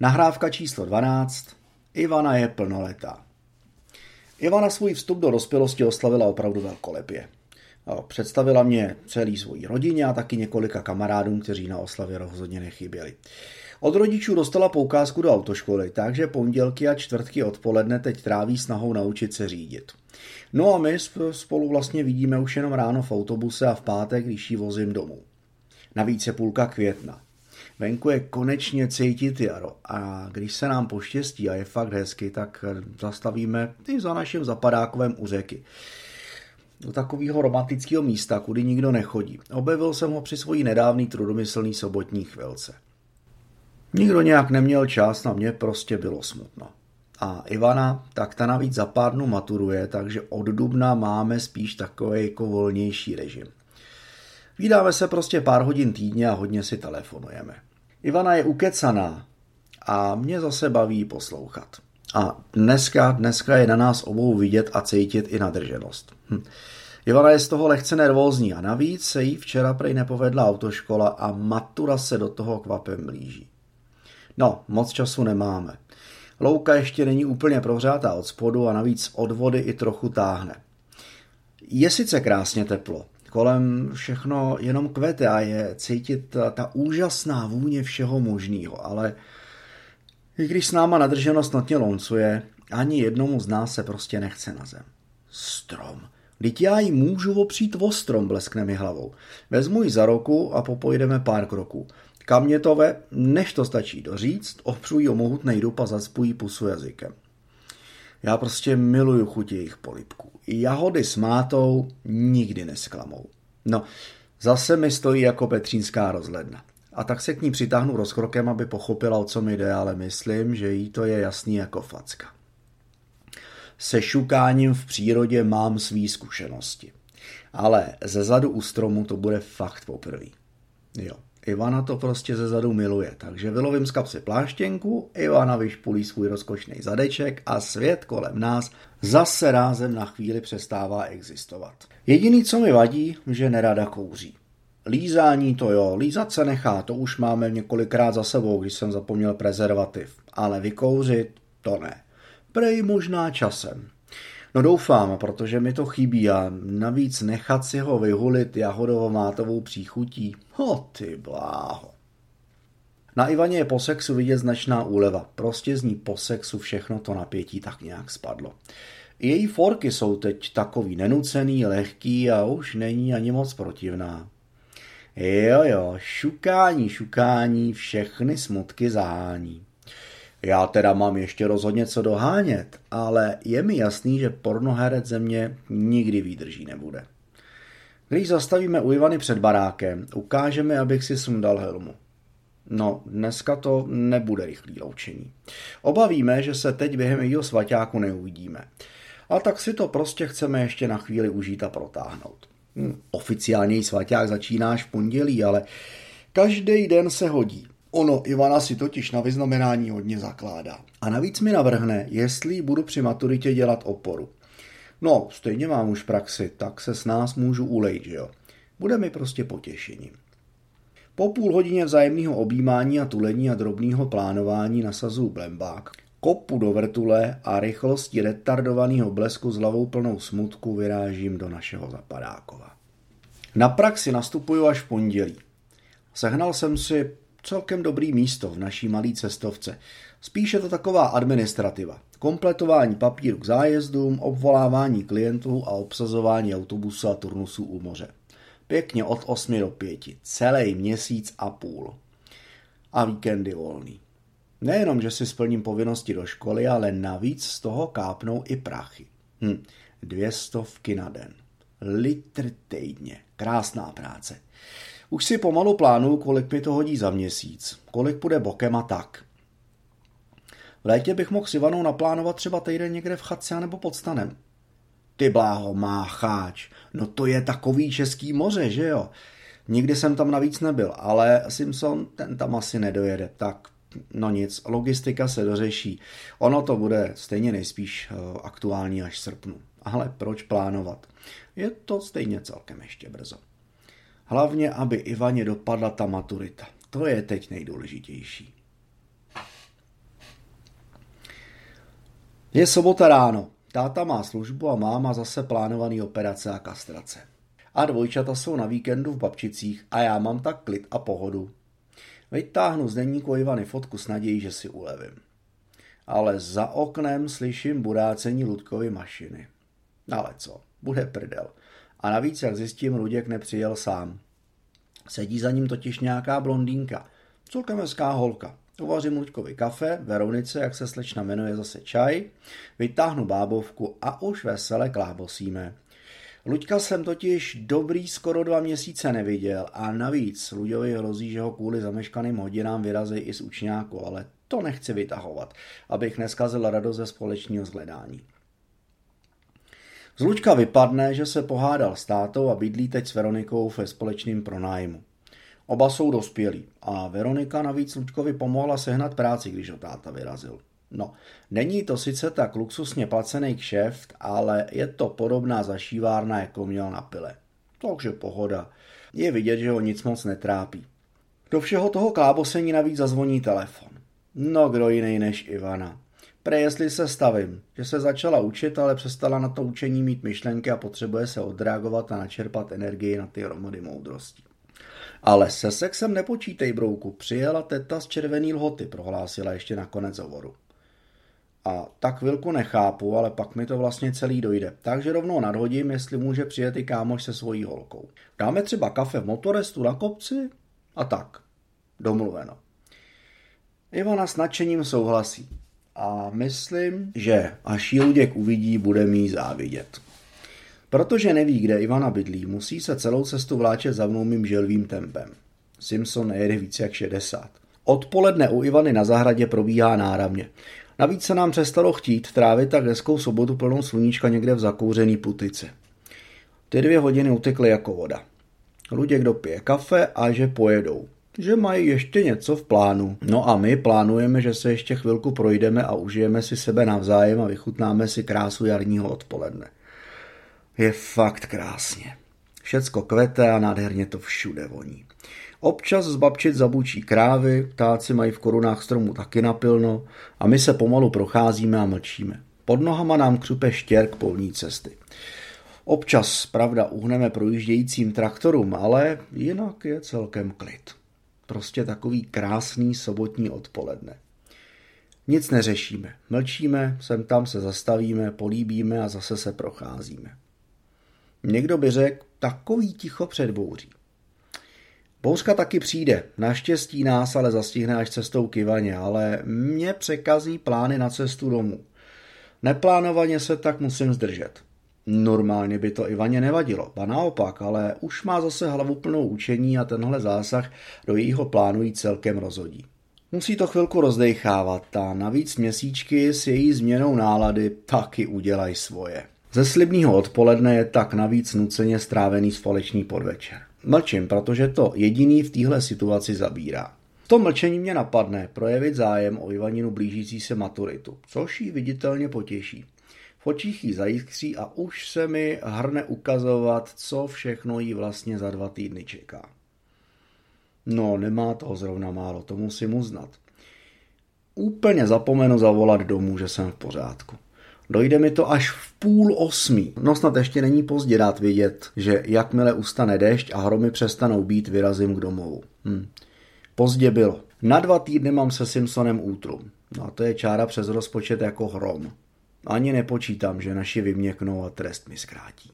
Nahrávka číslo 12. Ivana je plnoletá. Ivana svůj vstup do dospělosti oslavila opravdu velkolepě. Představila mě celý svojí rodině a taky několika kamarádům, kteří na oslavě rozhodně nechyběli. Od rodičů dostala poukázku do autoškoly, takže pondělky a čtvrtky odpoledne teď tráví snahou naučit se řídit. No a my spolu vlastně vidíme už jenom ráno v autobuse a v pátek, když ji vozím domů. Navíc je půlka května. Venku je konečně cítit jaro a když se nám poštěstí a je fakt hezky, tak zastavíme i za naším zapadákovém u řeky. Do takového romantického místa, kudy nikdo nechodí. Objevil jsem ho při svojí nedávný trudomyslný sobotní chvilce. Nikdo nějak neměl čas, na mě prostě bylo smutno. A Ivana, tak ta navíc za pár dnů maturuje, takže od dubna máme spíš takový jako volnější režim. Vídáme se prostě pár hodin týdně a hodně si telefonujeme. Ivana je ukecaná a mě zase baví poslouchat. A dneska, dneska je na nás obou vidět a cítit i nadrženost. Hm. Ivana je z toho lehce nervózní a navíc se jí včera prej nepovedla autoškola a matura se do toho kvapem blíží. No, moc času nemáme. Louka ještě není úplně prohřátá od spodu a navíc od vody i trochu táhne. Je sice krásně teplo, kolem všechno jenom kvete a je cítit ta, ta úžasná vůně všeho možného, ale i když s náma nadrženost notně loncuje, ani jednomu z nás se prostě nechce na zem. Strom. Vždyť já ji můžu opřít o strom, bleskne mi hlavou. Vezmu ji za roku a popojdeme pár kroků. Kam mě to ve, než to stačí doříct, opřu ji o mohutnej dup a zacpují pusu jazykem. Já prostě miluju chuť jejich polipků. Jahody s mátou nikdy nesklamou. No, zase mi stojí jako petřínská rozhledna. A tak se k ní přitáhnu rozkrokem, aby pochopila, o co mi jde, ale myslím, že jí to je jasný jako facka. Se šukáním v přírodě mám svý zkušenosti. Ale ze zadu u stromu to bude fakt poprvé. Jo, Ivana to prostě ze zadu miluje, takže vylovím z kapsy pláštěnku, Ivana vyšpulí svůj rozkošný zadeček a svět kolem nás zase rázem na chvíli přestává existovat. Jediný, co mi vadí, že nerada kouří. Lízání to jo, lízat se nechá, to už máme několikrát za sebou, když jsem zapomněl prezervativ, ale vykouřit to ne. Prej možná časem. No doufám, protože mi to chybí a navíc nechat si ho vyhulit jahodovo-mátovou příchutí. Ho ty bláho. Na Ivaně je po sexu vidět značná úleva. Prostě z ní po sexu všechno to napětí tak nějak spadlo. Její forky jsou teď takový nenucený, lehký a už není ani moc protivná. Jo jo, šukání, šukání, všechny smutky zahání. Já teda mám ještě rozhodně co dohánět, ale je mi jasný, že pornoherec země nikdy výdrží nebude. Když zastavíme u Ivany před barákem, ukážeme, abych si sundal helmu. No, dneska to nebude rychlý loučení. Obavíme, že se teď během jejího svaťáku neuvidíme. A tak si to prostě chceme ještě na chvíli užít a protáhnout. Hm, oficiálně svaťák začínáš v pondělí, ale každý den se hodí. Ono Ivana si totiž na vyznamenání hodně zakládá. A navíc mi navrhne, jestli budu při maturitě dělat oporu. No, stejně mám už praxi, tak se s nás můžu ulejt, že jo. Bude mi prostě potěšením. Po půl hodině vzájemného objímání a tulení a drobného plánování nasazu blembák, kopu do vrtule a rychlosti retardovaného blesku s hlavou plnou smutku vyrážím do našeho zapadákova. Na praxi nastupuju až v pondělí. Sehnal jsem si celkem dobrý místo v naší malé cestovce. Spíše to taková administrativa. Kompletování papíru k zájezdům, obvolávání klientů a obsazování autobusu a turnusů u moře. Pěkně od 8 do 5. Celý měsíc a půl. A víkendy volný. Nejenom, že si splním povinnosti do školy, ale navíc z toho kápnou i prachy. Hm, dvě stovky na den. Litr týdně. Krásná práce. Už si pomalu plánuju, kolik mi to hodí za měsíc, kolik půjde bokem a tak. V létě bych mohl s Ivanou naplánovat třeba týden někde v chatce nebo pod stanem. Ty bláho, má cháč. No to je takový český moře, že jo? Nikdy jsem tam navíc nebyl, ale Simpson ten tam asi nedojede, tak no nic, logistika se dořeší. Ono to bude stejně nejspíš eh, aktuální až srpnu. Ale proč plánovat? Je to stejně celkem ještě brzo. Hlavně, aby Ivaně dopadla ta maturita. To je teď nejdůležitější. Je sobota ráno. Táta má službu a máma zase plánovaný operace a kastrace. A dvojčata jsou na víkendu v babčicích a já mám tak klid a pohodu. Vytáhnu z denníku Ivany fotku s nadějí, že si ulevím. Ale za oknem slyším burácení Ludkovy mašiny. Ale co, bude prdel. A navíc, jak zjistím, Luděk nepřijel sám. Sedí za ním totiž nějaká blondýnka. Celkem hezká holka. Uvařím Luďkovi kafe, Veronice, jak se slečna jmenuje, zase čaj, vytáhnu bábovku a už vesele klábosíme. Luďka jsem totiž dobrý skoro dva měsíce neviděl a navíc Luďovi hrozí, že ho kvůli zameškaným hodinám vyrazí i z učňáku, ale to nechci vytahovat, abych neskazil radost ze společného zhledání. Z Luďka vypadne, že se pohádal s tátou a bydlí teď s Veronikou ve společném pronájmu. Oba jsou dospělí a Veronika navíc Luďkovi pomohla sehnat práci, když ho táta vyrazil. No, není to sice tak luxusně placený kšeft, ale je to podobná zašívárna, jako měl na pile. Takže pohoda. Je vidět, že ho nic moc netrápí. Do všeho toho klábosení navíc zazvoní telefon. No kdo jiný než Ivana. Pre jestli se stavím, že se začala učit, ale přestala na to učení mít myšlenky a potřebuje se odreagovat a načerpat energii na ty hromady moudrosti. Ale se sexem nepočítej, brouku, přijela teta z červený lhoty, prohlásila ještě na konec hovoru. A tak chvilku nechápu, ale pak mi to vlastně celý dojde. Takže rovnou nadhodím, jestli může přijet i kámoš se svojí holkou. Dáme třeba kafe v motorestu na kopci? A tak. Domluveno. Ivana s nadšením souhlasí. A myslím, že až ji Luděk uvidí, bude mý závidět. Protože neví, kde Ivana bydlí, musí se celou cestu vláčet za mnou mým želvým tempem. Simpson nejede více jak 60. Odpoledne u Ivany na zahradě probíhá náramně. Navíc se nám přestalo chtít trávit tak hezkou sobotu plnou sluníčka někde v zakouřený putici. Ty dvě hodiny utekly jako voda. Luděk dopije kafe a že pojedou. Že mají ještě něco v plánu. No a my plánujeme, že se ještě chvilku projdeme a užijeme si sebe navzájem a vychutnáme si krásu jarního odpoledne. Je fakt krásně. Všecko kvete a nádherně to všude voní. Občas z babčit zabučí krávy, ptáci mají v korunách stromu taky napilno a my se pomalu procházíme a mlčíme. Pod nohama nám křupe štěrk polní cesty. Občas, pravda, uhneme projíždějícím traktorům, ale jinak je celkem klid. Prostě takový krásný sobotní odpoledne. Nic neřešíme, mlčíme, sem tam se zastavíme, políbíme a zase se procházíme. Někdo by řekl, takový ticho před bouří. Bouřka taky přijde, naštěstí nás ale zastihne až cestou k Ivaně, ale mě překazí plány na cestu domů. Neplánovaně se tak musím zdržet. Normálně by to Ivaně nevadilo, ba naopak, ale už má zase hlavu plnou učení a tenhle zásah do jejího plánu jí celkem rozhodí. Musí to chvilku rozdechávat a navíc měsíčky s její změnou nálady taky udělají svoje. Ze slibného odpoledne je tak navíc nuceně strávený společný podvečer. Mlčím, protože to jediný v téhle situaci zabírá. V tom mlčení mě napadne projevit zájem o Ivaninu blížící se maturitu, což jí viditelně potěší. V očích jí zajiskří a už se mi hrne ukazovat, co všechno jí vlastně za dva týdny čeká. No, nemá toho zrovna málo, to musím uznat. Úplně zapomenu zavolat domů, že jsem v pořádku. Dojde mi to až v půl osmí. No snad ještě není pozdě dát vědět, že jakmile ustane déšť a hromy přestanou být, vyrazím k domovu. Hm. Pozdě bylo. Na dva týdny mám se Simpsonem útrum. No a to je čára přes rozpočet jako hrom. Ani nepočítám, že naši vyměknou a trest mi zkrátí.